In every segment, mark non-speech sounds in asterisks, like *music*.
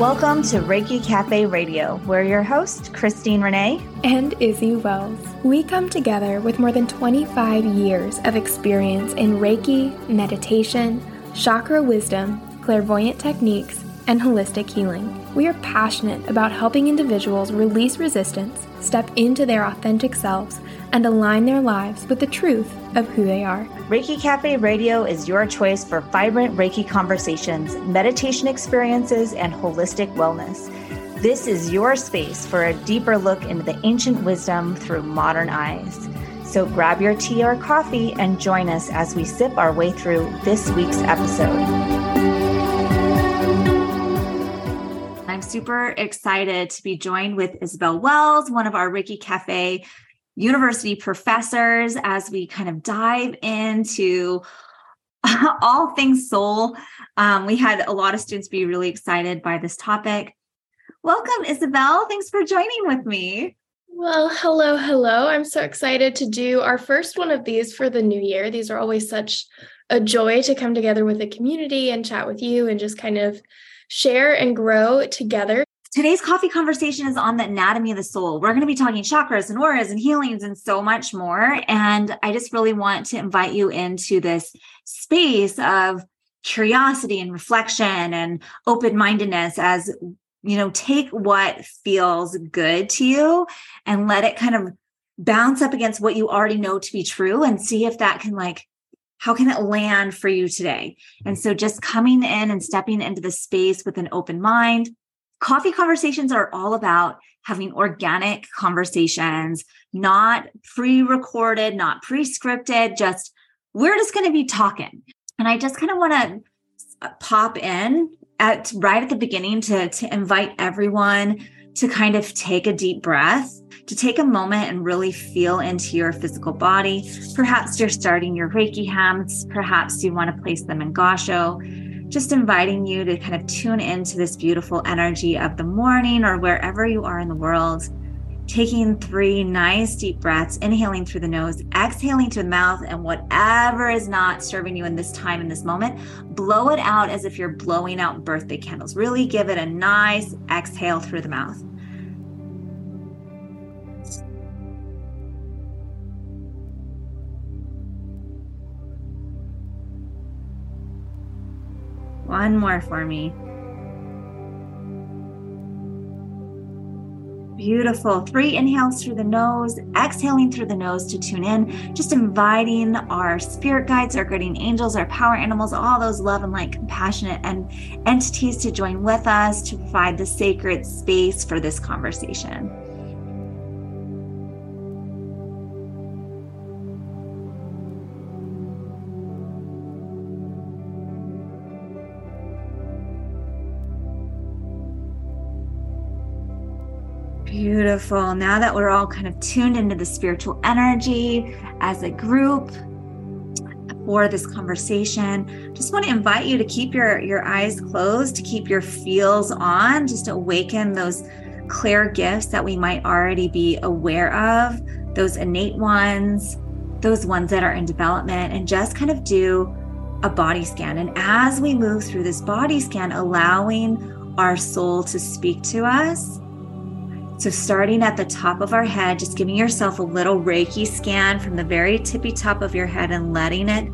Welcome to Reiki Cafe Radio. We're your host, Christine Renee and Izzy Wells. We come together with more than 25 years of experience in Reiki, meditation, chakra wisdom, clairvoyant techniques, and holistic healing. We are passionate about helping individuals release resistance, step into their authentic selves, and align their lives with the truth of who they are. Reiki Cafe Radio is your choice for vibrant Reiki conversations, meditation experiences, and holistic wellness. This is your space for a deeper look into the ancient wisdom through modern eyes. So grab your tea or coffee and join us as we sip our way through this week's episode. I'm super excited to be joined with Isabel Wells, one of our Reiki Cafe university professors, as we kind of dive into *laughs* all things soul. Um, we had a lot of students be really excited by this topic. Welcome, Isabel. Thanks for joining with me. Well, hello, hello. I'm so excited to do our first one of these for the new year. These are always such a joy to come together with a community and chat with you and just kind of share and grow together. Today's coffee conversation is on the anatomy of the soul. We're going to be talking chakras and auras and healings and so much more. And I just really want to invite you into this space of curiosity and reflection and open mindedness as you know, take what feels good to you and let it kind of bounce up against what you already know to be true and see if that can like how can it land for you today? And so just coming in and stepping into the space with an open mind. Coffee conversations are all about having organic conversations, not pre recorded, not pre scripted, just we're just going to be talking. And I just kind of want to pop in at right at the beginning to, to invite everyone to kind of take a deep breath to take a moment and really feel into your physical body. Perhaps you're starting your Reiki hands, perhaps you want to place them in Gassho. Just inviting you to kind of tune into this beautiful energy of the morning or wherever you are in the world. Taking three nice deep breaths, inhaling through the nose, exhaling through the mouth, and whatever is not serving you in this time, in this moment, blow it out as if you're blowing out birthday candles. Really give it a nice exhale through the mouth. One more for me. Beautiful. Three inhales through the nose, exhaling through the nose to tune in, just inviting our spirit guides, our guardian angels, our power animals, all those love and light, compassionate and entities to join with us to provide the sacred space for this conversation. Beautiful. Now that we're all kind of tuned into the spiritual energy as a group for this conversation, just want to invite you to keep your, your eyes closed, to keep your feels on, just awaken those clear gifts that we might already be aware of, those innate ones, those ones that are in development, and just kind of do a body scan. And as we move through this body scan, allowing our soul to speak to us so, starting at the top of our head, just giving yourself a little Reiki scan from the very tippy top of your head and letting it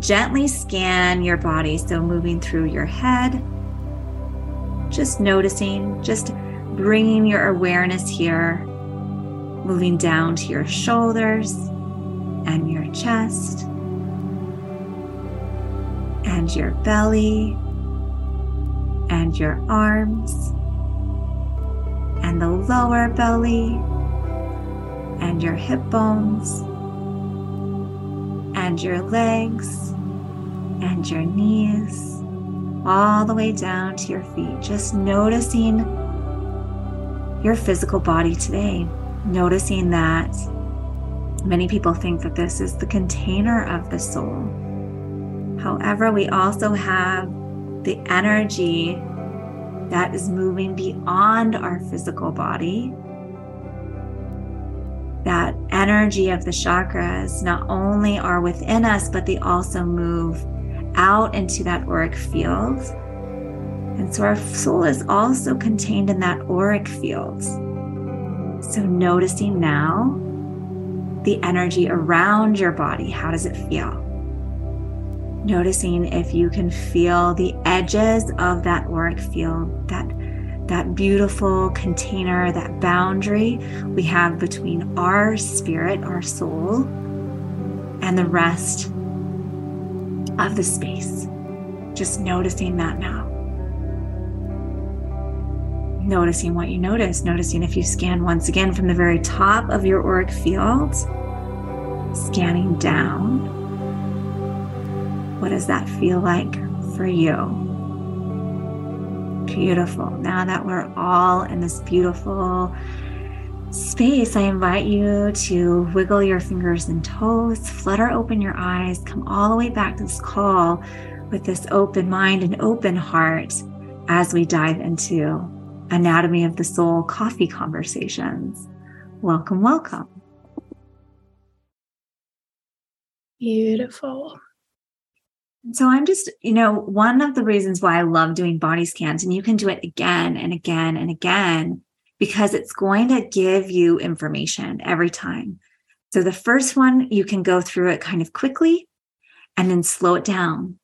gently scan your body. So, moving through your head, just noticing, just bringing your awareness here, moving down to your shoulders and your chest and your belly and your arms and the lower belly and your hip bones and your legs and your knees all the way down to your feet. Just noticing your physical body today. Noticing that many people think that this is the container of the soul. However, we also have the energy that is moving beyond our physical body. That energy of the chakras not only are within us, but they also move out into that auric field And so our soul is also contained in that auric field. So noticing now the energy around your body. How does it feel? Noticing if you can feel the edges of that auric field, that that beautiful container, that boundary we have between our spirit, our soul, and the rest of the space. Just noticing that now. Noticing what you notice, noticing if you scan once again from the very top of your auric field, scanning down. What does that feel like for you? Beautiful. Now that we're all in this beautiful space, I invite you to wiggle your fingers and toes, flutter open your eyes, come all the way back to this call with this open mind and open heart as we dive into Anatomy of the Soul coffee conversations. Welcome, welcome. Beautiful. So I'm just, you know, one of the reasons why I love doing body scans, and you can do it again and again and again, because it's going to give you information every time. So the first one, you can go through it kind of quickly and then slow it down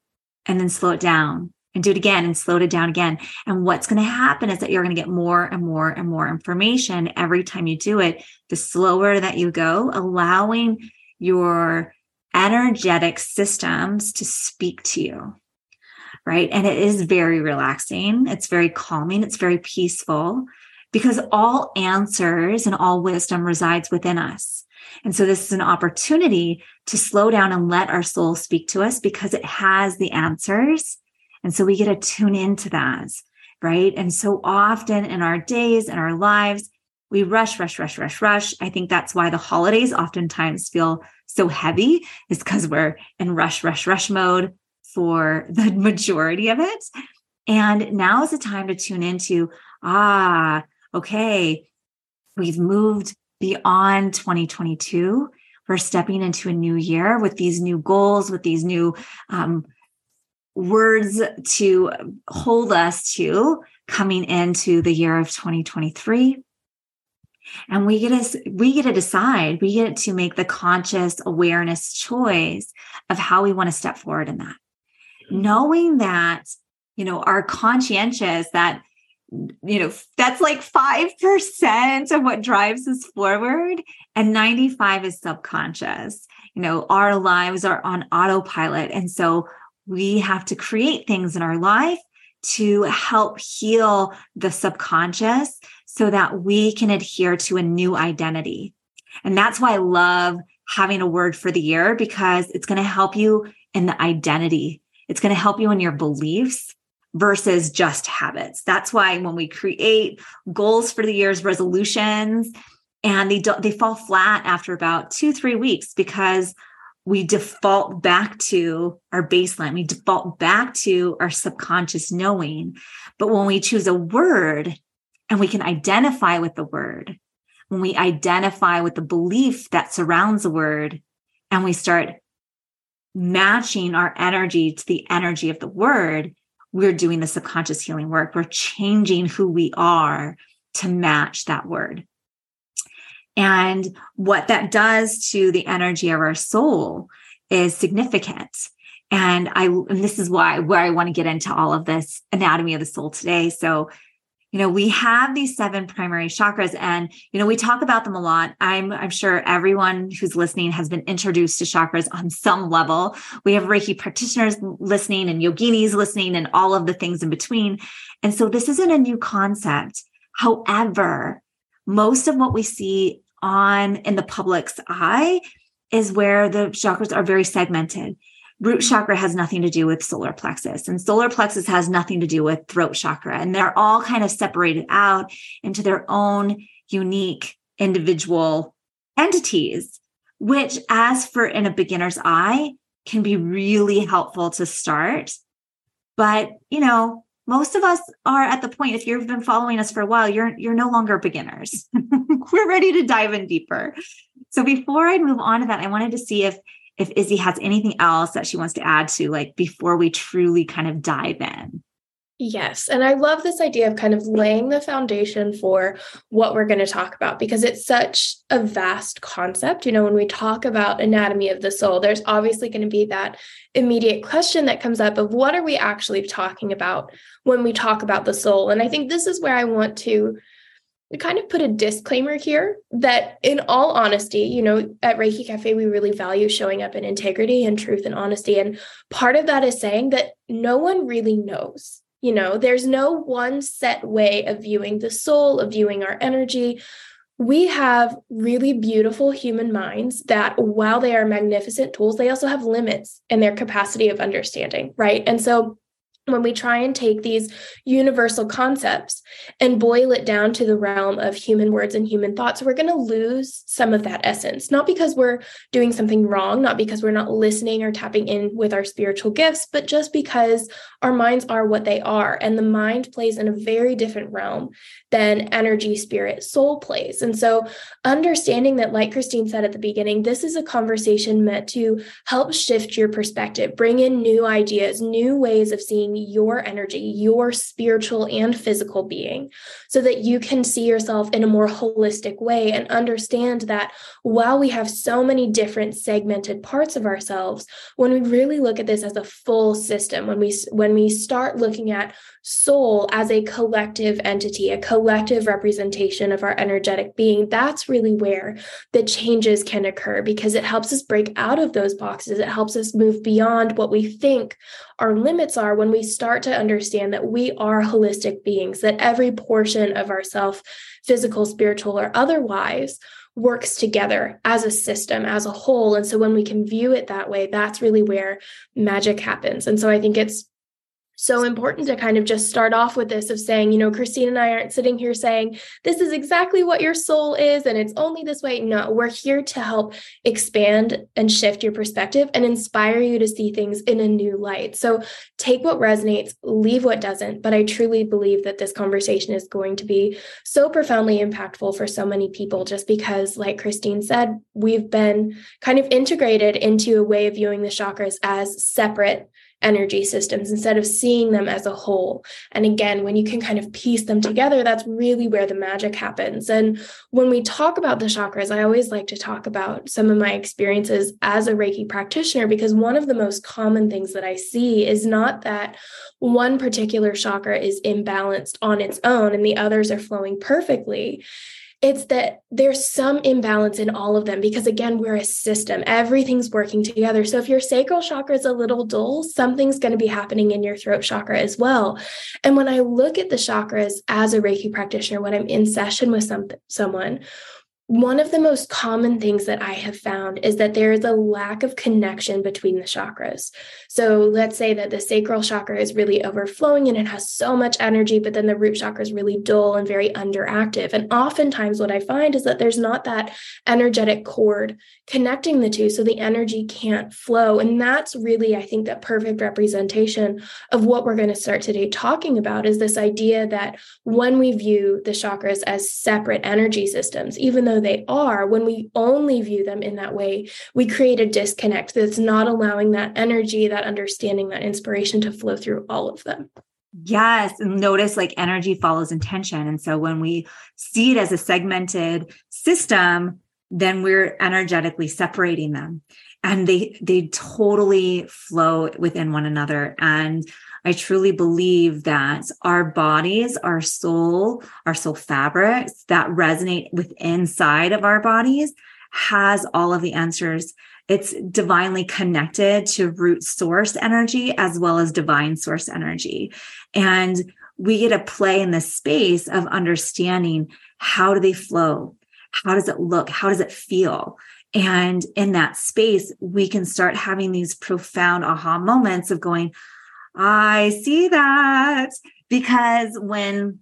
and then slow it down and do it again and slow it down again. And what's going to happen is that you're going to get more and more and more information every time you do it. The slower that you go, allowing your energetic systems to speak to you. Right. And it is very relaxing. It's very calming. It's very peaceful because all answers and all wisdom resides within us. And so this is an opportunity to slow down and let our soul speak to us because it has the answers. And so we get to tune into that. Right. And so often in our days and our lives, we rush, rush, rush, rush, rush. I think that's why the holidays oftentimes feel so heavy, is because we're in rush, rush, rush mode for the *laughs* majority of it. And now is the time to tune into, ah, okay, we've moved beyond 2022. We're stepping into a new year with these new goals, with these new um, words to hold us to coming into the year of 2023 and we get to we get to decide we get to make the conscious awareness choice of how we want to step forward in that. Knowing that you know our conscientious that you know that's like 5% of what drives us forward and 95 is subconscious. You know our lives are on autopilot and so we have to create things in our life to help heal the subconscious so that we can adhere to a new identity. And that's why I love having a word for the year because it's going to help you in the identity. It's going to help you in your beliefs versus just habits. That's why when we create goals for the year's resolutions and they don't, they fall flat after about 2-3 weeks because we default back to our baseline. We default back to our subconscious knowing. But when we choose a word and we can identify with the word, when we identify with the belief that surrounds the word, and we start matching our energy to the energy of the word, we're doing the subconscious healing work. We're changing who we are to match that word. And what that does to the energy of our soul is significant. And I, and this is why, where I want to get into all of this anatomy of the soul today. So, you know, we have these seven primary chakras and, you know, we talk about them a lot. I'm, I'm sure everyone who's listening has been introduced to chakras on some level. We have Reiki practitioners listening and yoginis listening and all of the things in between. And so this isn't a new concept. However, most of what we see on in the public's eye is where the chakras are very segmented. Root chakra has nothing to do with solar plexus, and solar plexus has nothing to do with throat chakra. And they're all kind of separated out into their own unique individual entities, which, as for in a beginner's eye, can be really helpful to start. But, you know, most of us are at the point if you've been following us for a while you're you're no longer beginners *laughs* we're ready to dive in deeper so before i move on to that i wanted to see if if izzy has anything else that she wants to add to like before we truly kind of dive in Yes. And I love this idea of kind of laying the foundation for what we're going to talk about because it's such a vast concept. You know, when we talk about anatomy of the soul, there's obviously going to be that immediate question that comes up of what are we actually talking about when we talk about the soul? And I think this is where I want to kind of put a disclaimer here that in all honesty you know at reiki cafe we really value showing up in integrity and truth and honesty and part of that is saying that no one really knows you know, there's no one set way of viewing the soul, of viewing our energy. We have really beautiful human minds that, while they are magnificent tools, they also have limits in their capacity of understanding, right? And so when we try and take these universal concepts and boil it down to the realm of human words and human thoughts, we're going to lose some of that essence. Not because we're doing something wrong, not because we're not listening or tapping in with our spiritual gifts, but just because our minds are what they are. And the mind plays in a very different realm than energy, spirit, soul plays. And so, understanding that, like Christine said at the beginning, this is a conversation meant to help shift your perspective, bring in new ideas, new ways of seeing your energy, your spiritual and physical being, so that you can see yourself in a more holistic way and understand that while we have so many different segmented parts of ourselves, when we really look at this as a full system, when we when we start looking at soul as a collective entity, a collective representation of our energetic being, that's really where the changes can occur because it helps us break out of those boxes. It helps us move beyond what we think our limits are when we start to understand that we are holistic beings, that every portion of ourself, physical, spiritual, or otherwise, works together as a system, as a whole. And so when we can view it that way, that's really where magic happens. And so I think it's so important to kind of just start off with this of saying, you know, Christine and I aren't sitting here saying, this is exactly what your soul is and it's only this way. No, we're here to help expand and shift your perspective and inspire you to see things in a new light. So take what resonates, leave what doesn't. But I truly believe that this conversation is going to be so profoundly impactful for so many people, just because, like Christine said, we've been kind of integrated into a way of viewing the chakras as separate energy systems instead of seeing them as a whole. And again, when you can kind of piece them together, that's really where the magic happens. And when we talk about the chakras, I always like to talk about some of my experiences as a Reiki practitioner because one of the most common things that I see is not that one particular chakra is imbalanced on its own and the others are flowing perfectly it's that there's some imbalance in all of them because again we're a system. Everything's working together. So if your sacral chakra is a little dull something's going to be happening in your throat chakra as well. And when i look at the chakras as a reiki practitioner when i'm in session with some, someone one of the most common things that I have found is that there is a lack of connection between the chakras. So let's say that the sacral chakra is really overflowing and it has so much energy, but then the root chakra is really dull and very underactive. And oftentimes, what I find is that there's not that energetic cord connecting the two, so the energy can't flow. And that's really, I think, that perfect representation of what we're going to start today talking about is this idea that when we view the chakras as separate energy systems, even though though they are, when we only view them in that way, we create a disconnect that's not allowing that energy, that understanding, that inspiration to flow through all of them. Yes. Notice like energy follows intention. And so when we see it as a segmented system, then we're energetically separating them and they they totally flow within one another and I truly believe that our bodies, our soul, our soul fabrics that resonate with inside of our bodies has all of the answers. It's divinely connected to root source energy as well as divine source energy. And we get to play in this space of understanding how do they flow? How does it look? How does it feel? And in that space, we can start having these profound aha moments of going, I see that because when,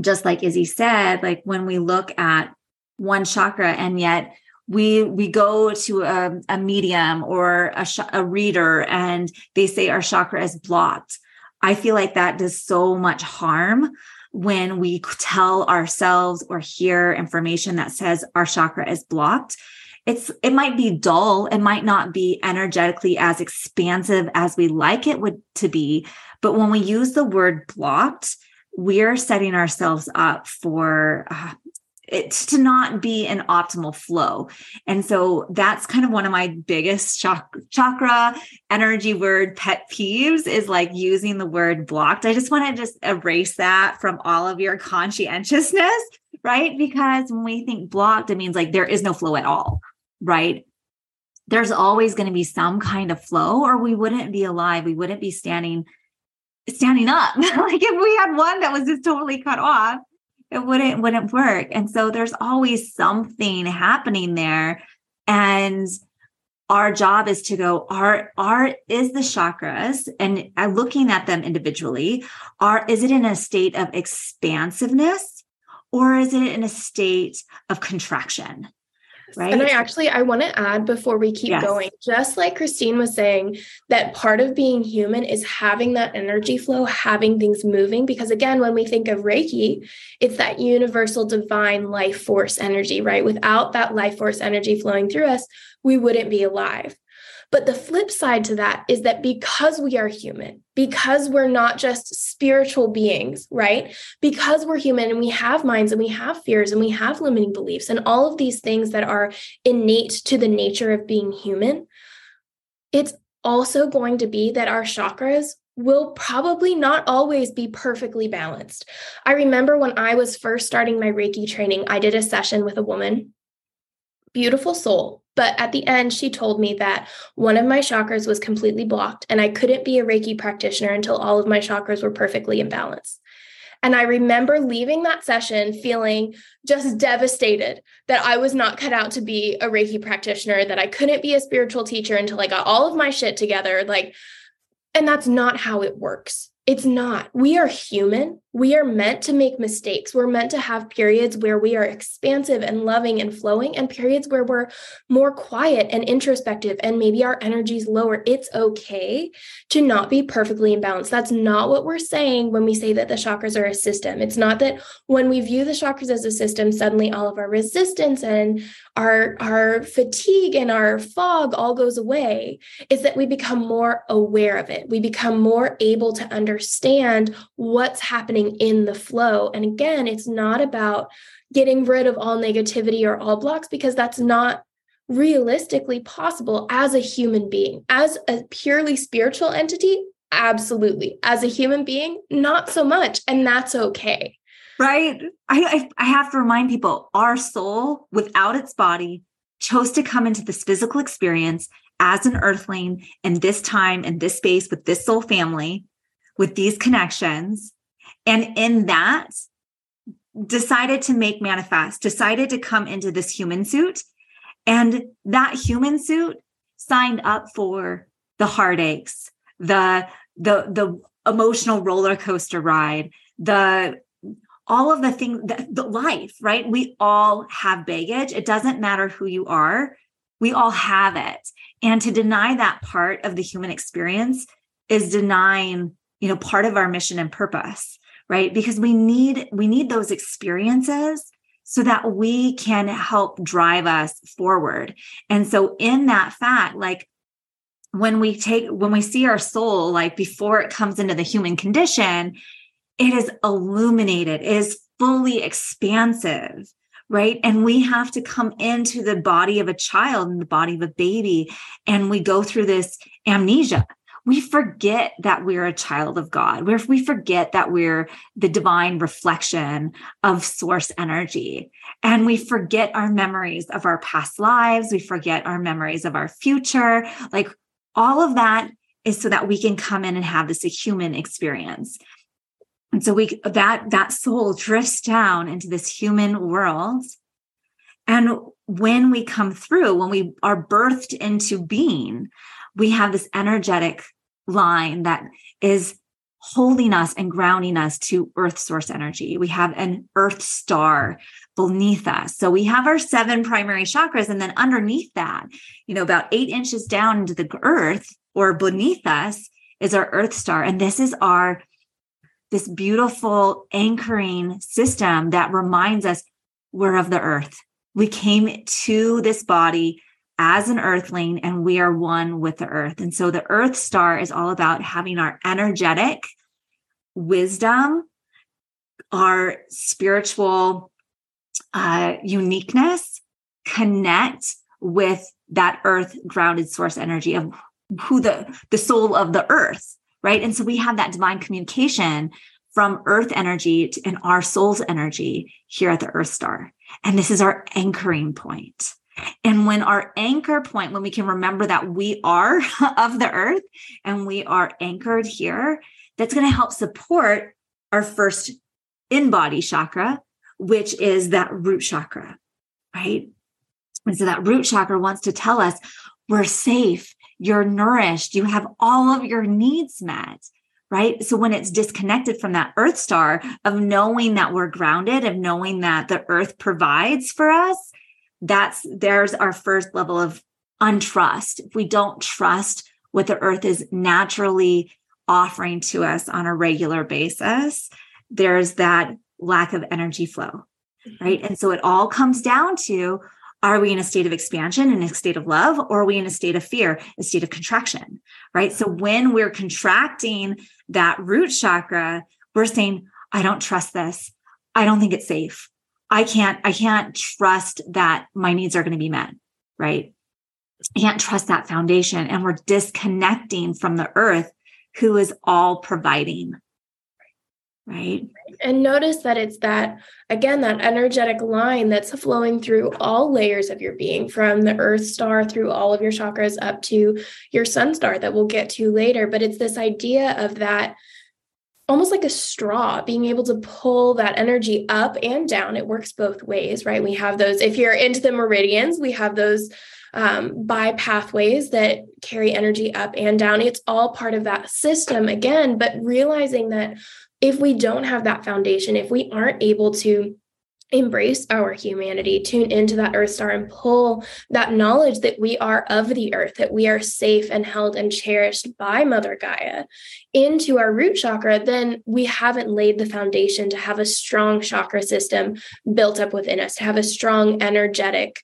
just like Izzy said, like when we look at one chakra and yet we we go to a, a medium or a, sh- a reader and they say our chakra is blocked. I feel like that does so much harm when we tell ourselves or hear information that says our chakra is blocked it's it might be dull it might not be energetically as expansive as we like it would to be but when we use the word blocked we're setting ourselves up for uh, it's to not be an optimal flow. And so that's kind of one of my biggest chakra energy word pet peeves is like using the word blocked. I just want to just erase that from all of your conscientiousness, right? Because when we think blocked, it means like there is no flow at all, right? There's always going to be some kind of flow or we wouldn't be alive. We wouldn't be standing standing up. *laughs* like if we had one that was just totally cut off, it wouldn't wouldn't work and so there's always something happening there and our job is to go are are is the chakras and looking at them individually are is it in a state of expansiveness or is it in a state of contraction Right. And I actually I want to add before we keep yes. going, just like Christine was saying, that part of being human is having that energy flow, having things moving. Because again, when we think of Reiki, it's that universal divine life force energy, right? Without that life force energy flowing through us, we wouldn't be alive. But the flip side to that is that because we are human, because we're not just spiritual beings, right? Because we're human and we have minds and we have fears and we have limiting beliefs and all of these things that are innate to the nature of being human, it's also going to be that our chakras will probably not always be perfectly balanced. I remember when I was first starting my Reiki training, I did a session with a woman, beautiful soul, but at the end, she told me that one of my chakras was completely blocked, and I couldn't be a Reiki practitioner until all of my chakras were perfectly in balance. And I remember leaving that session feeling just devastated that I was not cut out to be a Reiki practitioner, that I couldn't be a spiritual teacher until I got all of my shit together. Like, and that's not how it works. It's not. We are human. We are meant to make mistakes. We're meant to have periods where we are expansive and loving and flowing, and periods where we're more quiet and introspective, and maybe our energy's lower. It's okay to not be perfectly in balance. That's not what we're saying when we say that the chakras are a system. It's not that when we view the chakras as a system, suddenly all of our resistance and our, our fatigue and our fog all goes away. It's that we become more aware of it. We become more able to understand what's happening in the flow. And again, it's not about getting rid of all negativity or all blocks because that's not realistically possible as a human being. As a purely spiritual entity, absolutely. As a human being, not so much. And that's okay. Right. I, I, I have to remind people our soul, without its body, chose to come into this physical experience as an earthling in this time, in this space, with this soul family, with these connections and in that, decided to make manifest, decided to come into this human suit. And that human suit signed up for the heartaches, the the the emotional roller coaster ride, the all of the things the, the life, right? We all have baggage. It doesn't matter who you are. We all have it. And to deny that part of the human experience is denying, you know, part of our mission and purpose right? Because we need we need those experiences so that we can help drive us forward. And so in that fact like when we take when we see our soul like before it comes into the human condition it is illuminated it is fully expansive right? And we have to come into the body of a child and the body of a baby and we go through this amnesia we forget that we're a child of God. We forget that we're the divine reflection of source energy. And we forget our memories of our past lives. We forget our memories of our future. Like all of that is so that we can come in and have this human experience. And so we that that soul drifts down into this human world. And when we come through, when we are birthed into being, we have this energetic line that is holding us and grounding us to earth source energy. We have an earth star beneath us. So we have our seven primary chakras. And then underneath that, you know, about eight inches down into the earth or beneath us is our earth star. And this is our, this beautiful anchoring system that reminds us we're of the earth. We came to this body as an earthling and we are one with the earth. And so the earth star is all about having our energetic wisdom, our spiritual uh, uniqueness connect with that earth grounded source energy of who the the soul of the earth right? And so we have that divine communication from earth energy to, and our soul's energy here at the earth star. And this is our anchoring point and when our anchor point when we can remember that we are *laughs* of the earth and we are anchored here that's going to help support our first in body chakra which is that root chakra right and so that root chakra wants to tell us we're safe, you're nourished, you have all of your needs met. Right. So when it's disconnected from that earth star of knowing that we're grounded, of knowing that the earth provides for us, that's there's our first level of untrust. If we don't trust what the earth is naturally offering to us on a regular basis, there's that lack of energy flow. Mm-hmm. Right. And so it all comes down to are we in a state of expansion, in a state of love, or are we in a state of fear, a state of contraction? Right. So when we're contracting that root chakra, we're saying, I don't trust this. I don't think it's safe. I can't, I can't trust that my needs are going to be met. Right. I can't trust that foundation. And we're disconnecting from the earth who is all providing right and notice that it's that again that energetic line that's flowing through all layers of your being from the earth star through all of your chakras up to your sun star that we'll get to later but it's this idea of that almost like a straw being able to pull that energy up and down it works both ways right we have those if you're into the meridians we have those um, by pathways that carry energy up and down. It's all part of that system again, but realizing that if we don't have that foundation, if we aren't able to embrace our humanity, tune into that earth star and pull that knowledge that we are of the earth, that we are safe and held and cherished by Mother Gaia into our root chakra, then we haven't laid the foundation to have a strong chakra system built up within us, to have a strong energetic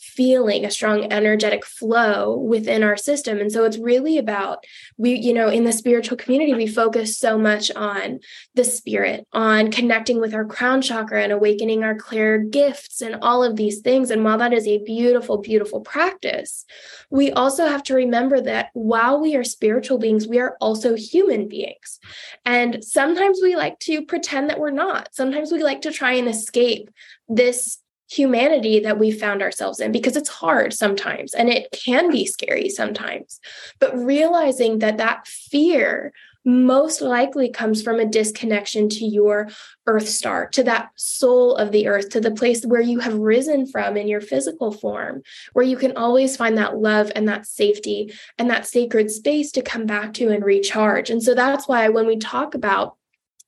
feeling a strong energetic flow within our system. And so it's really about we you know in the spiritual community we focus so much on the spirit on connecting with our crown chakra and awakening our clear gifts and all of these things. And while that is a beautiful beautiful practice we also have to remember that while we are spiritual beings we are also human beings. And sometimes we like to pretend that we're not. Sometimes we like to try and escape this humanity that we found ourselves in because it's hard sometimes and it can be scary sometimes. But realizing that that fear most likely comes from a disconnection to your earth star, to that soul of the earth, to the place where you have risen from in your physical form, where you can always find that love and that safety and that sacred space to come back to and recharge. And so that's why when we talk about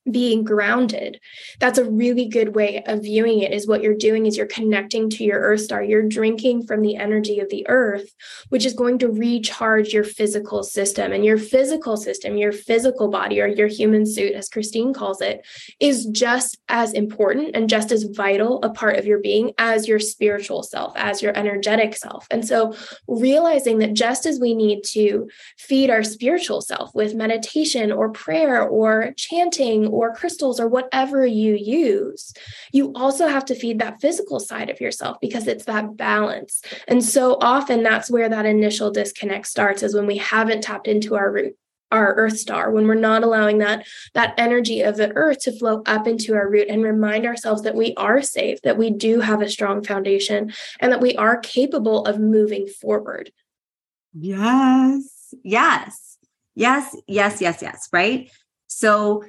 being grounded. That's a really good way of viewing it is what you're doing is you're connecting to your earth star. You're drinking from the energy of the earth which is going to recharge your physical system. And your physical system your physical body or your human suit as christine calls it is just as important and just as vital a part of your being as your spiritual self as your energetic self. And so realizing that just as we need to feed our spiritual self with meditation or prayer or chanting or crystals or whatever you use, you also have to feed that physical side of yourself because it's that balance. And so often that's where that initial disconnect starts is when we haven't tapped into our root our earth star when we're not allowing that that energy of the earth to flow up into our root and remind ourselves that we are safe that we do have a strong foundation and that we are capable of moving forward. Yes. Yes. Yes. Yes. Yes. Yes. Right? So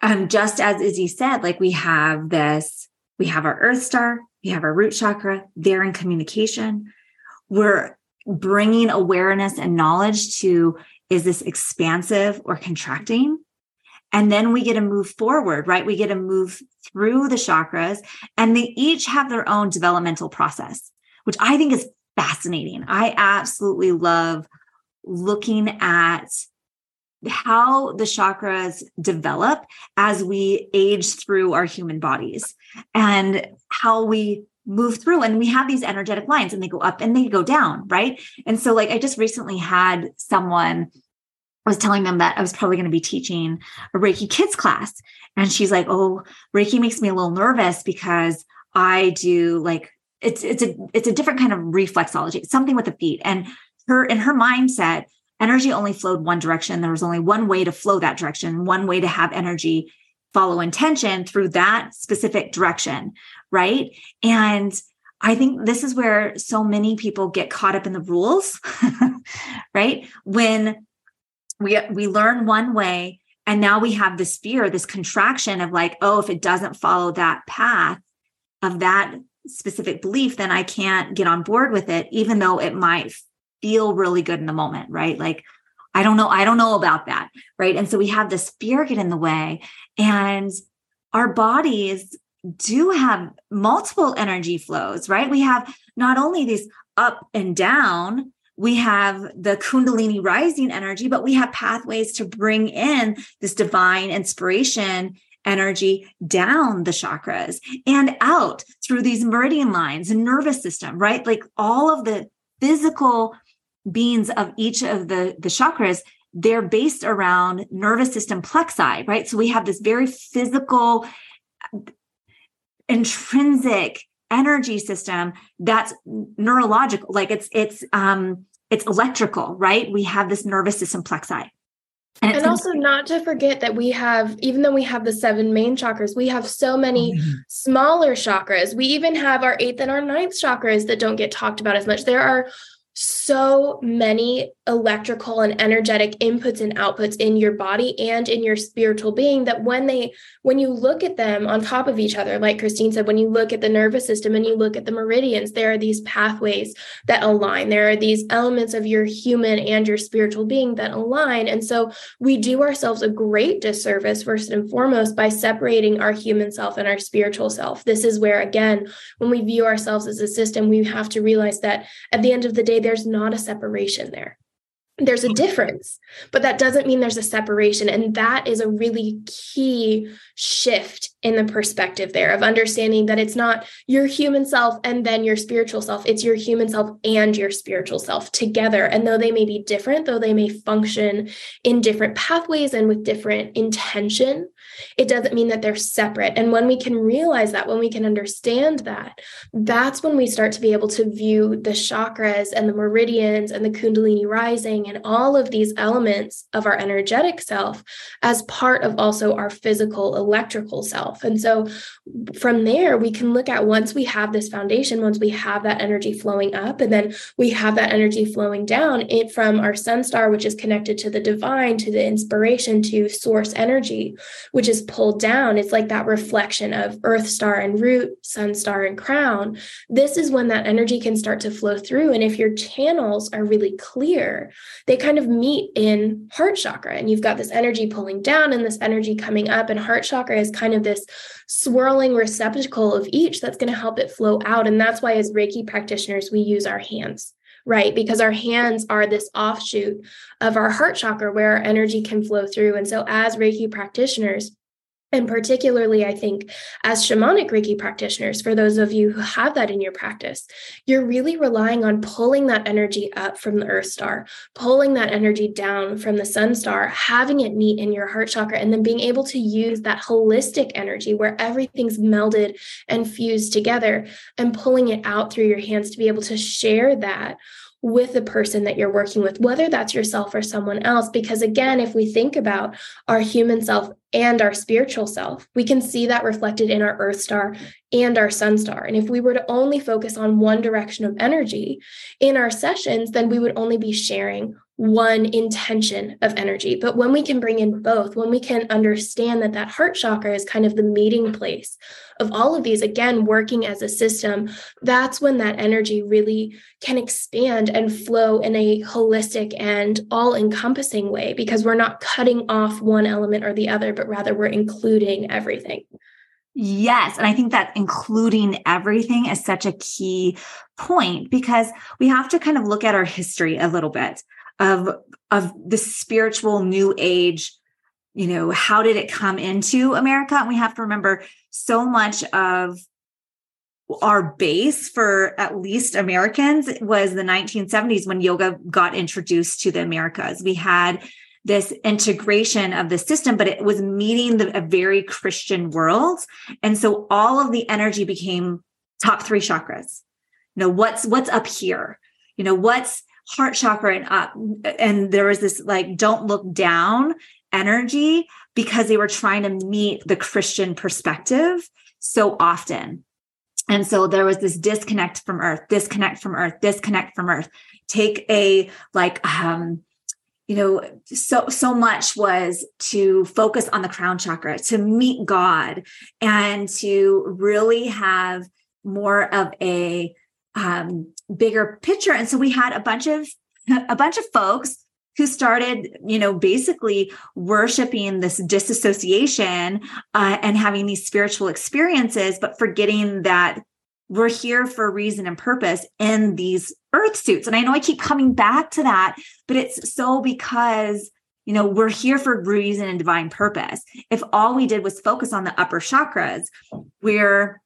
um, just as Izzy said, like we have this, we have our earth star, we have our root chakra, they're in communication. We're bringing awareness and knowledge to is this expansive or contracting? And then we get to move forward, right? We get to move through the chakras and they each have their own developmental process, which I think is fascinating. I absolutely love looking at how the chakras develop as we age through our human bodies and how we move through and we have these energetic lines and they go up and they go down right and so like i just recently had someone I was telling them that I was probably going to be teaching a Reiki kids class. And she's like, Oh, Reiki makes me a little nervous because I do like it's it's a it's a different kind of reflexology, something with the feet. And her in her mindset, energy only flowed one direction. There was only one way to flow that direction, one way to have energy follow intention through that specific direction. Right. And I think this is where so many people get caught up in the rules, *laughs* right? When we we learn one way and now we have this fear, this contraction of like, oh, if it doesn't follow that path of that specific belief, then I can't get on board with it, even though it might feel really good in the moment, right? Like, I don't know, I don't know about that, right? And so we have this fear get in the way, and our bodies do have multiple energy flows, right? We have not only these up and down, we have the Kundalini rising energy, but we have pathways to bring in this divine inspiration energy down the chakras and out through these meridian lines and nervous system, right? Like all of the physical beings of each of the, the chakras, they're based around nervous system plexi, right? So we have this very physical, intrinsic energy system that's neurological like it's it's um it's electrical right we have this nervous system plexi and, and also not to forget that we have, even though we have the seven main chakras, we have so many mm-hmm. smaller chakras. We even have our eighth and our ninth chakras that don't get talked about as much. There are so many electrical and energetic inputs and outputs in your body and in your spiritual being that when they when you look at them on top of each other like Christine said when you look at the nervous system and you look at the meridians there are these pathways that align. There are these elements of your human and your spiritual being that align. And so we do ourselves a great disservice first and foremost by separating our human self and our spiritual self. This is where again when we view ourselves as a system we have to realize that at the end of the day there's not a separation there there's a difference, but that doesn't mean there's a separation. And that is a really key shift in the perspective there of understanding that it's not your human self and then your spiritual self, it's your human self and your spiritual self together. And though they may be different, though they may function in different pathways and with different intention, it doesn't mean that they're separate. And when we can realize that, when we can understand that, that's when we start to be able to view the chakras and the meridians and the Kundalini rising and all of these elements of our energetic self as part of also our physical electrical self. And so from there, we can look at once we have this foundation, once we have that energy flowing up, and then we have that energy flowing down it from our sun star, which is connected to the divine, to the inspiration, to source energy, which is pulled down. It's like that reflection of earth star and root, sun star and crown. This is when that energy can start to flow through. And if your channels are really clear, they kind of meet in heart chakra, and you've got this energy pulling down and this energy coming up, and heart chakra is kind of this swirling receptacle of each that's going to help it flow out. And that's why, as Reiki practitioners, we use our hands right? Because our hands are this offshoot of our heart chakra where our energy can flow through. And so, as Reiki practitioners, and particularly, I think, as shamanic Reiki practitioners, for those of you who have that in your practice, you're really relying on pulling that energy up from the earth star, pulling that energy down from the sun star, having it meet in your heart chakra, and then being able to use that holistic energy where everything's melded and fused together and pulling it out through your hands to be able to share that with the person that you're working with, whether that's yourself or someone else. Because again, if we think about our human self and our spiritual self, we can see that reflected in our earth star and our sun star. And if we were to only focus on one direction of energy in our sessions, then we would only be sharing one intention of energy. But when we can bring in both, when we can understand that that heart chakra is kind of the meeting place of all of these, again, working as a system, that's when that energy really can expand and flow in a holistic and all encompassing way because we're not cutting off one element or the other, but rather we're including everything. Yes. And I think that including everything is such a key point because we have to kind of look at our history a little bit of of the spiritual new age you know how did it come into america and we have to remember so much of our base for at least Americans was the 1970s when yoga got introduced to the Americas. We had this integration of the system, but it was meeting the, a very Christian world. And so all of the energy became top three chakras. You know, what's what's up here? You know, what's heart chakra and up? And there was this like don't look down energy because they were trying to meet the Christian perspective so often. And so there was this disconnect from earth, disconnect from earth, disconnect from earth. Take a like um you know so so much was to focus on the crown chakra to meet god and to really have more of a um, bigger picture and so we had a bunch of a bunch of folks who started you know basically worshiping this disassociation uh, and having these spiritual experiences but forgetting that we're here for a reason and purpose in these earth suits. And I know I keep coming back to that, but it's so because you know we're here for reason and divine purpose if all we did was focus on the upper chakras we're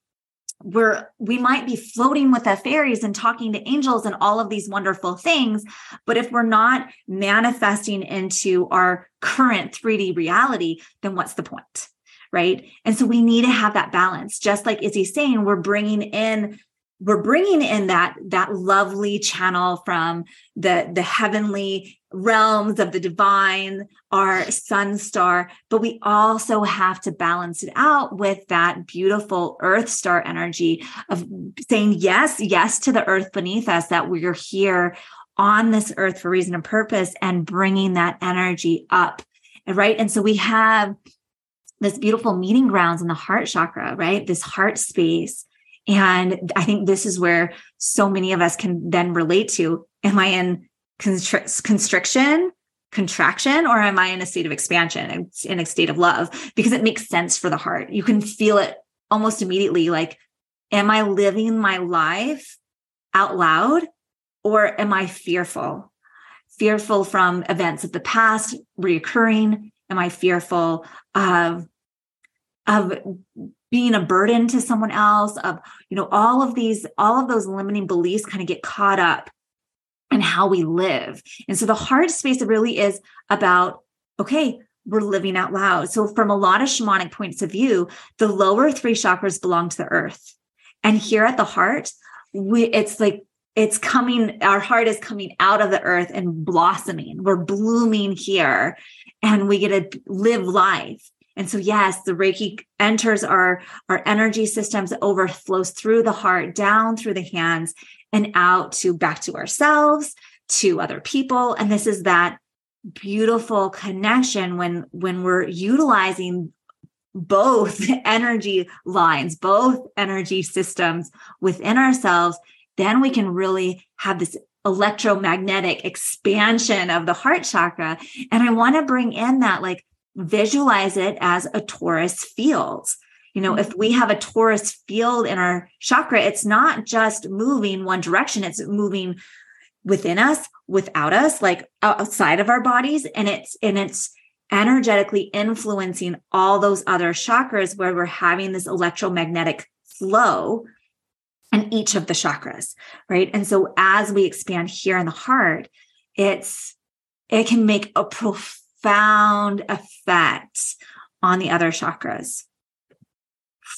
we're we might be floating with the fairies and talking to angels and all of these wonderful things but if we're not manifesting into our current 3d reality then what's the point right? And so we need to have that balance. Just like izzy's saying we're bringing in we're bringing in that that lovely channel from the the heavenly realms of the divine our sun star but we also have to balance it out with that beautiful earth star energy of saying yes yes to the earth beneath us that we're here on this earth for reason and purpose and bringing that energy up right? And so we have this beautiful meeting grounds in the heart chakra right? This heart space and I think this is where so many of us can then relate to am I in constri- constriction, contraction, or am I in a state of expansion, in a state of love? Because it makes sense for the heart. You can feel it almost immediately like, am I living my life out loud or am I fearful? Fearful from events of the past reoccurring? Am I fearful of of being a burden to someone else of you know all of these all of those limiting beliefs kind of get caught up in how we live. And so the heart space really is about okay we're living out loud. So from a lot of shamanic points of view the lower three chakras belong to the earth. And here at the heart we it's like it's coming our heart is coming out of the earth and blossoming. We're blooming here and we get to live life and so, yes, the Reiki enters our, our energy systems, overflows through the heart, down through the hands, and out to back to ourselves, to other people. And this is that beautiful connection when when we're utilizing both *laughs* energy lines, both energy systems within ourselves, then we can really have this electromagnetic expansion of the heart chakra. And I want to bring in that like visualize it as a torus field. You know, if we have a torus field in our chakra, it's not just moving one direction, it's moving within us, without us, like outside of our bodies. And it's, and it's, energetically influencing all those other chakras where we're having this electromagnetic flow in each of the chakras right and so as we expand here in the heart it's it can make a profound profound effect on the other chakras.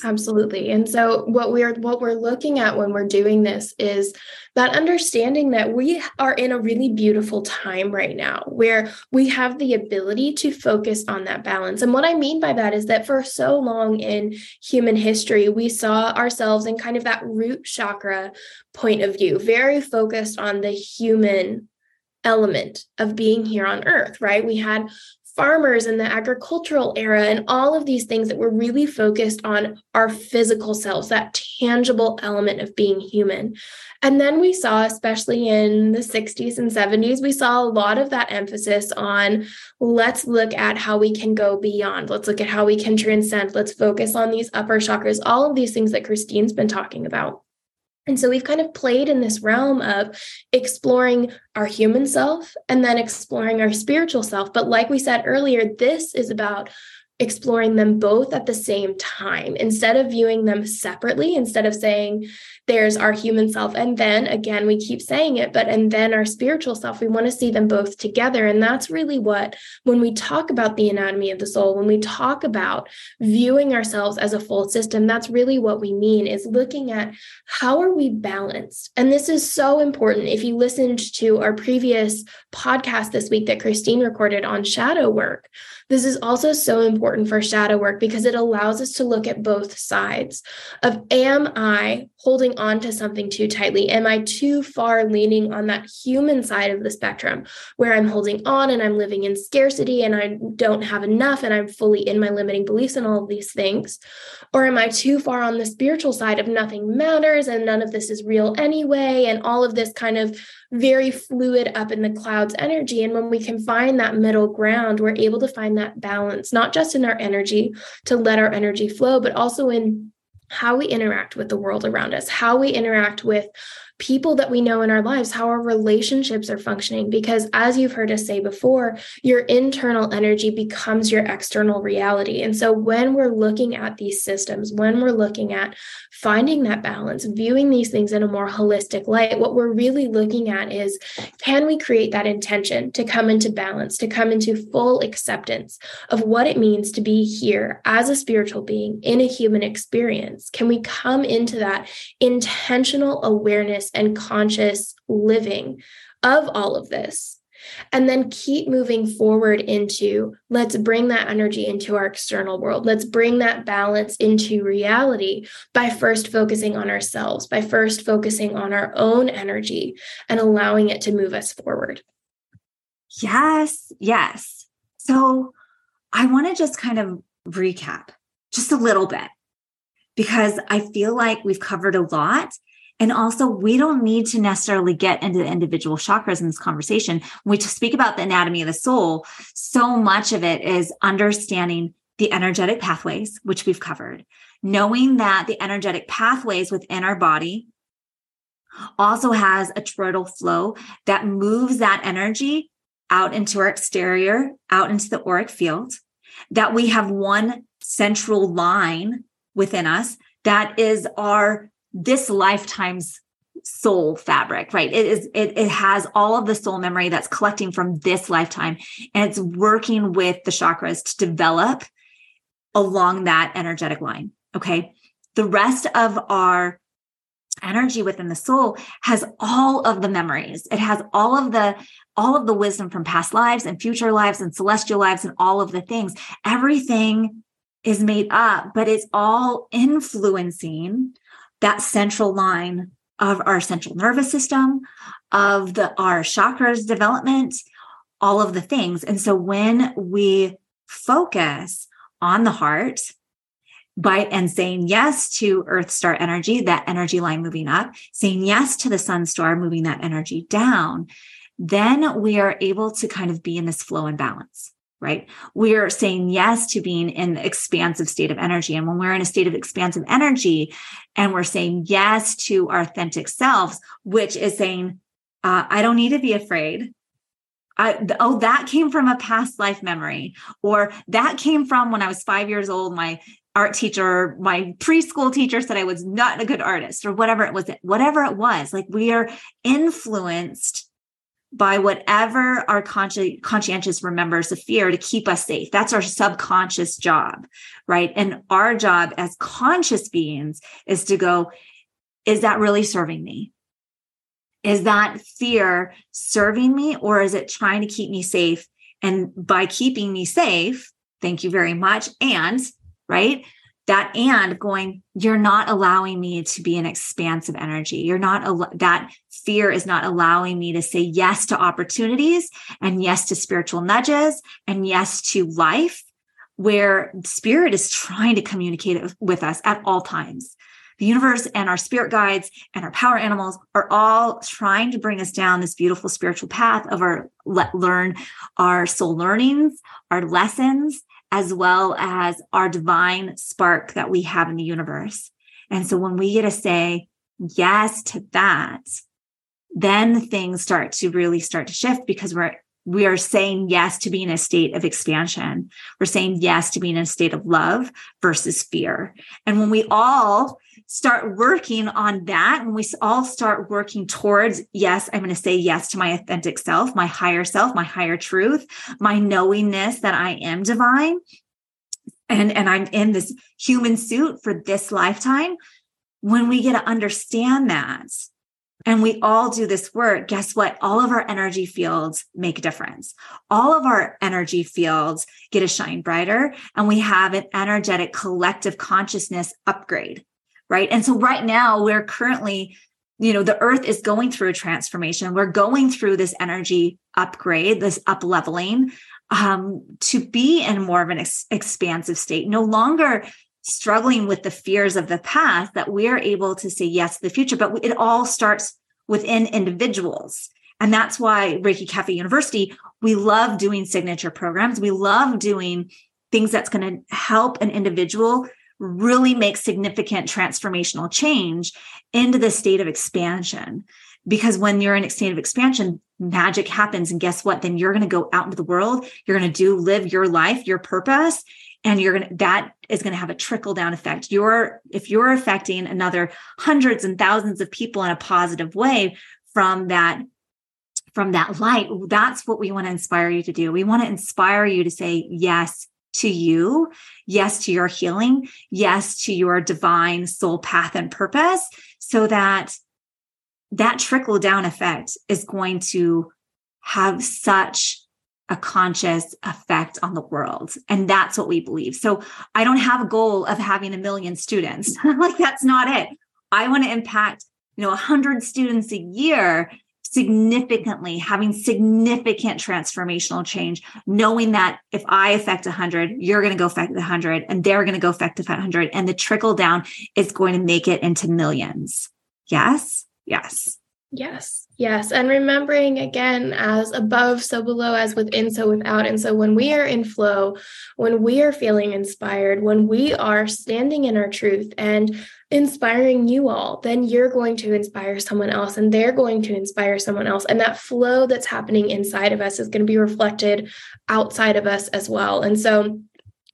Absolutely. And so what we're what we're looking at when we're doing this is that understanding that we are in a really beautiful time right now where we have the ability to focus on that balance. And what i mean by that is that for so long in human history we saw ourselves in kind of that root chakra point of view very focused on the human element of being here on earth, right? We had farmers in the agricultural era and all of these things that were really focused on our physical selves, that tangible element of being human. And then we saw, especially in the 60s and 70s, we saw a lot of that emphasis on let's look at how we can go beyond. Let's look at how we can transcend. Let's focus on these upper chakras, all of these things that Christine's been talking about. And so we've kind of played in this realm of exploring our human self and then exploring our spiritual self. But like we said earlier, this is about exploring them both at the same time instead of viewing them separately, instead of saying, there's our human self. And then again, we keep saying it, but and then our spiritual self, we want to see them both together. And that's really what, when we talk about the anatomy of the soul, when we talk about viewing ourselves as a full system, that's really what we mean is looking at how are we balanced. And this is so important. If you listened to our previous podcast this week that Christine recorded on shadow work, this is also so important for shadow work because it allows us to look at both sides of am I holding on to something too tightly? Am I too far leaning on that human side of the spectrum where I'm holding on and I'm living in scarcity and I don't have enough and I'm fully in my limiting beliefs and all of these things? Or am I too far on the spiritual side of nothing matters and none of this is real anyway? And all of this kind of very fluid up in the clouds energy. And when we can find that middle ground, we're able to find that balance, not just in our energy to let our energy flow, but also in how we interact with the world around us, how we interact with people that we know in our lives, how our relationships are functioning. Because as you've heard us say before, your internal energy becomes your external reality. And so when we're looking at these systems, when we're looking at finding that balance, viewing these things in a more holistic light, what we're really looking at is can we create that intention to come into balance, to come into full acceptance of what it means to be here as a spiritual being in a human experience? Can we come into that intentional awareness? Awareness and conscious living of all of this. And then keep moving forward into let's bring that energy into our external world. Let's bring that balance into reality by first focusing on ourselves, by first focusing on our own energy and allowing it to move us forward. Yes, yes. So I want to just kind of recap just a little bit because I feel like we've covered a lot and also, we don't need to necessarily get into the individual chakras in this conversation. We speak about the anatomy of the soul, so much of it is understanding the energetic pathways, which we've covered, knowing that the energetic pathways within our body also has a toroidal flow that moves that energy out into our exterior, out into the auric field, that we have one central line within us that is our this lifetime's soul fabric right? It is it, it has all of the soul memory that's collecting from this lifetime and it's working with the chakras to develop along that energetic line okay? The rest of our energy within the soul has all of the memories. It has all of the all of the wisdom from past lives and future lives and celestial lives and all of the things. Everything is made up but it's all influencing that central line of our central nervous system, of the our chakras development, all of the things. And so when we focus on the heart by and saying yes to earth star energy, that energy line moving up, saying yes to the sun star moving that energy down, then we are able to kind of be in this flow and balance right? We're saying yes to being in the expansive state of energy. And when we're in a state of expansive energy and we're saying yes to our authentic selves, which is saying, uh, I don't need to be afraid. I, oh, that came from a past life memory, or that came from when I was five years old. My art teacher, my preschool teacher said I was not a good artist, or whatever it was, whatever it was. Like we are influenced by whatever our consci- conscientious remembers of fear to keep us safe. That's our subconscious job, right? And our job as conscious beings is to go, is that really serving me? Is that fear serving me or is it trying to keep me safe? And by keeping me safe, thank you very much. And, right? that and going you're not allowing me to be an expansive energy you're not al- that fear is not allowing me to say yes to opportunities and yes to spiritual nudges and yes to life where spirit is trying to communicate with us at all times the universe and our spirit guides and our power animals are all trying to bring us down this beautiful spiritual path of our let learn our soul learnings our lessons as well as our divine spark that we have in the universe. And so when we get to say yes to that, then things start to really start to shift because we're we are saying yes to being in a state of expansion. We're saying yes to being in a state of love versus fear. And when we all start working on that, when we all start working towards, yes, I'm going to say yes to my authentic self, my higher self, my higher truth, my knowingness that I am divine. And, and I'm in this human suit for this lifetime. When we get to understand that, and we all do this work, guess what? All of our energy fields make a difference. All of our energy fields get a shine brighter, and we have an energetic collective consciousness upgrade, right? And so, right now, we're currently, you know, the earth is going through a transformation. We're going through this energy upgrade, this up leveling um, to be in more of an ex- expansive state, no longer struggling with the fears of the past that we're able to say yes to the future but it all starts within individuals. And that's why reiki cafe university we love doing signature programs. We love doing things that's going to help an individual really make significant transformational change into the state of expansion. Because when you're in a state of expansion magic happens. And guess what? Then you're going to go out into the world. You're going to do live your life your purpose and you're going to that is going to have a trickle down effect. You're if you're affecting another hundreds and thousands of people in a positive way from that from that light that's what we want to inspire you to do. We want to inspire you to say yes to you yes to your healing yes to your divine soul path and purpose so that that trickle down effect is going to have such a conscious effect on the world. And that's what we believe. So I don't have a goal of having a million students. *laughs* like that's not it. I want to impact, you know, 100 students a year significantly, having significant transformational change, knowing that if I affect 100, you're going to go affect 100 and they're going to go affect 100 and the trickle down is going to make it into millions. Yes. Yes. Yes. Yes. And remembering again, as above, so below, as within, so without. And so when we are in flow, when we are feeling inspired, when we are standing in our truth and inspiring you all, then you're going to inspire someone else and they're going to inspire someone else. And that flow that's happening inside of us is going to be reflected outside of us as well. And so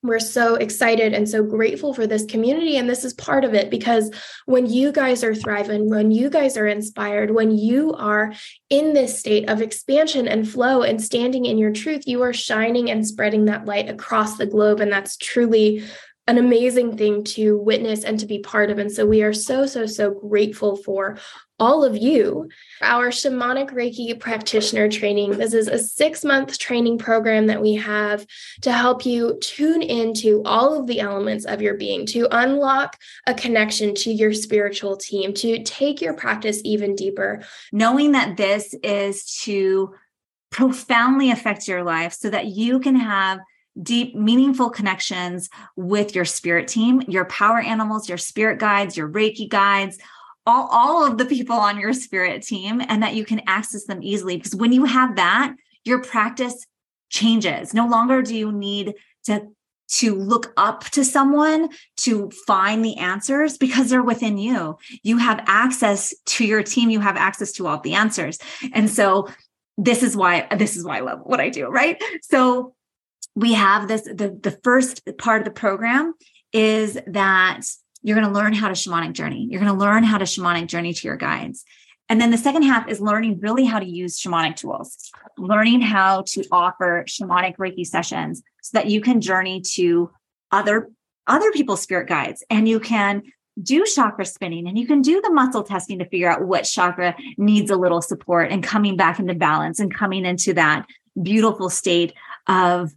we're so excited and so grateful for this community. And this is part of it because when you guys are thriving, when you guys are inspired, when you are in this state of expansion and flow and standing in your truth, you are shining and spreading that light across the globe. And that's truly an amazing thing to witness and to be part of. And so we are so, so, so grateful for all of you. Our shamanic Reiki practitioner training. This is a six month training program that we have to help you tune into all of the elements of your being, to unlock a connection to your spiritual team, to take your practice even deeper. Knowing that this is to profoundly affect your life so that you can have deep, meaningful connections with your spirit team, your power animals, your spirit guides, your Reiki guides, all, all of the people on your spirit team, and that you can access them easily. Because when you have that, your practice changes. No longer do you need to to look up to someone to find the answers because they're within you. You have access to your team, you have access to all the answers. And so this is why this is why I love what I do, right? So we have this the, the first part of the program is that you're going to learn how to shamanic journey. You're going to learn how to shamanic journey to your guides. And then the second half is learning really how to use shamanic tools, learning how to offer shamanic Reiki sessions so that you can journey to other other people's spirit guides and you can do chakra spinning and you can do the muscle testing to figure out what chakra needs a little support and coming back into balance and coming into that beautiful state of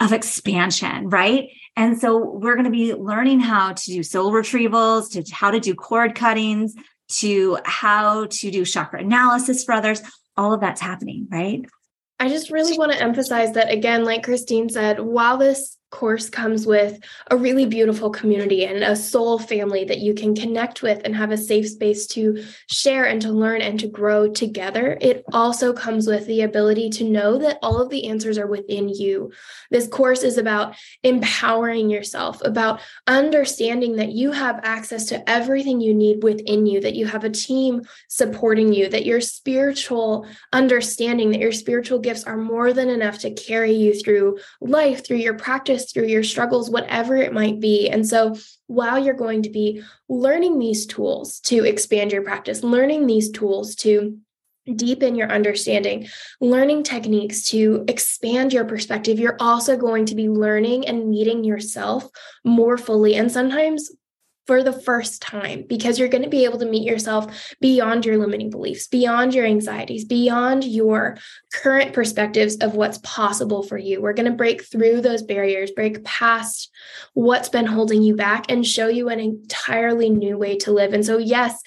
of expansion, right? And so we're going to be learning how to do soul retrievals, to how to do cord cuttings, to how to do chakra analysis for others. All of that's happening, right? I just really want to emphasize that again, like Christine said, while this course comes with a really beautiful community and a soul family that you can connect with and have a safe space to share and to learn and to grow together. It also comes with the ability to know that all of the answers are within you. This course is about empowering yourself, about understanding that you have access to everything you need within you, that you have a team supporting you, that your spiritual understanding, that your spiritual gifts are more than enough to carry you through life, through your practice, through your struggles, whatever it might be. And so while you're going to be learning these tools to expand your practice, learning these tools to deepen your understanding, learning techniques to expand your perspective, you're also going to be learning and meeting yourself more fully. And sometimes for the first time because you're going to be able to meet yourself beyond your limiting beliefs, beyond your anxieties, beyond your current perspectives of what's possible for you. We're going to break through those barriers, break past what's been holding you back, and show you an entirely new way to live. And so, yes,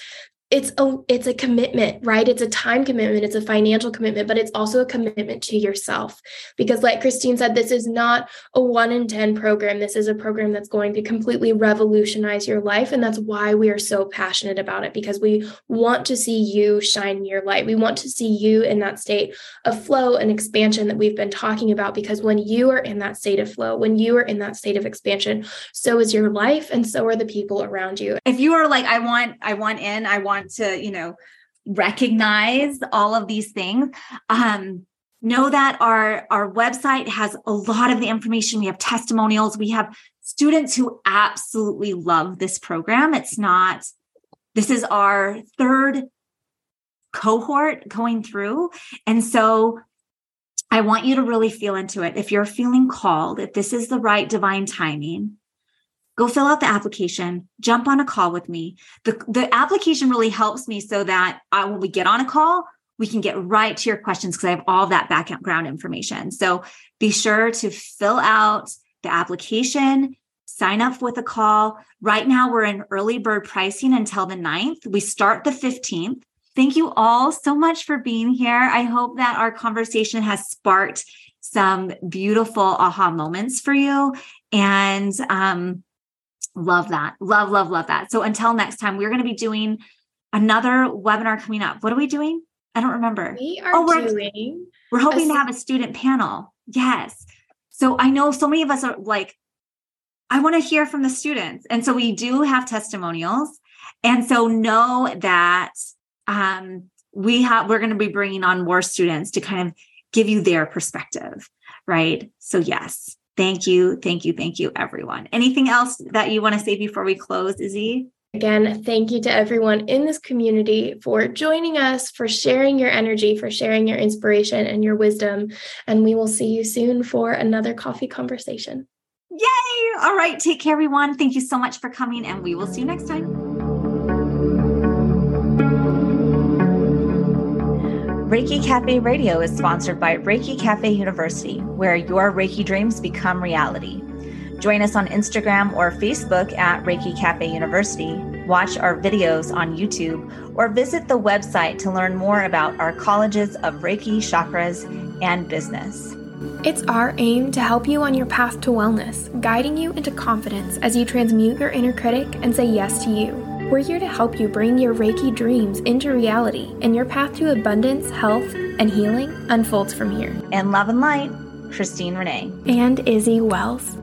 it's a it's a commitment right? It's a time commitment. It's a financial commitment but it's also a commitment to yourself. Because like christine said this is not a 1 in 10 program. This is a program that's going to completely revolutionize your life and that's why we are so passionate about it because we want to see you shine your light. We want to see you in that state of flow and expansion that we've been talking about because when you are in that state of flow when you are in that state of expansion so is your life and so are the people around you. If you are like i want i want in i want want to, you know, recognize all of these things. Um, know that our our website has a lot of the information. We have testimonials. We have students who absolutely love this program. It's not this is our third cohort going through. And so i want you to really feel into it. If you're feeling called if this is the right divine timing go fill out the application, jump on a call with me. The, the application really helps me so that uh, when we get on a call, we can get right to your questions because I have all that background information. So be sure to fill out the application, sign up with a call. Right now, we're in early bird pricing until the 9th. We start the 15th. Thank you all so much for being here. I hope that our conversation has sparked some beautiful aha moments for you. And um, Love that. Love, love, love that. So until next time, we're going to be doing another webinar coming up. What are we doing? I don't remember. We are oh, we're, doing. We're hoping a, to have a student panel. Yes. So I know so many of us are like, I want to hear from the students. And so we do have testimonials. And so know that um, we have, we're going to be bringing on more students to kind of give you their perspective. Right. So, yes. Thank you, thank you, thank you, everyone. Anything else that you want to say before we close, Izzy? Again, thank you to everyone in this community for joining us, for sharing your energy, for sharing your inspiration and your wisdom. And we will see you soon for another coffee conversation. Yay! All right, take care, everyone. Thank you so much for coming, and we will see you next time. Reiki Cafe Radio is sponsored by Reiki Cafe University, where your Reiki dreams become reality. Join us on Instagram or Facebook at Reiki Cafe University, watch our videos on YouTube, or visit the website to learn more about our colleges of Reiki, chakras, and business. It's our aim to help you on your path to wellness, guiding you into confidence as you transmute your inner critic and say yes to you. We're here to help you bring your Reiki dreams into reality, and your path to abundance, health, and healing unfolds from here. And love and light, Christine Renee. And Izzy Wells.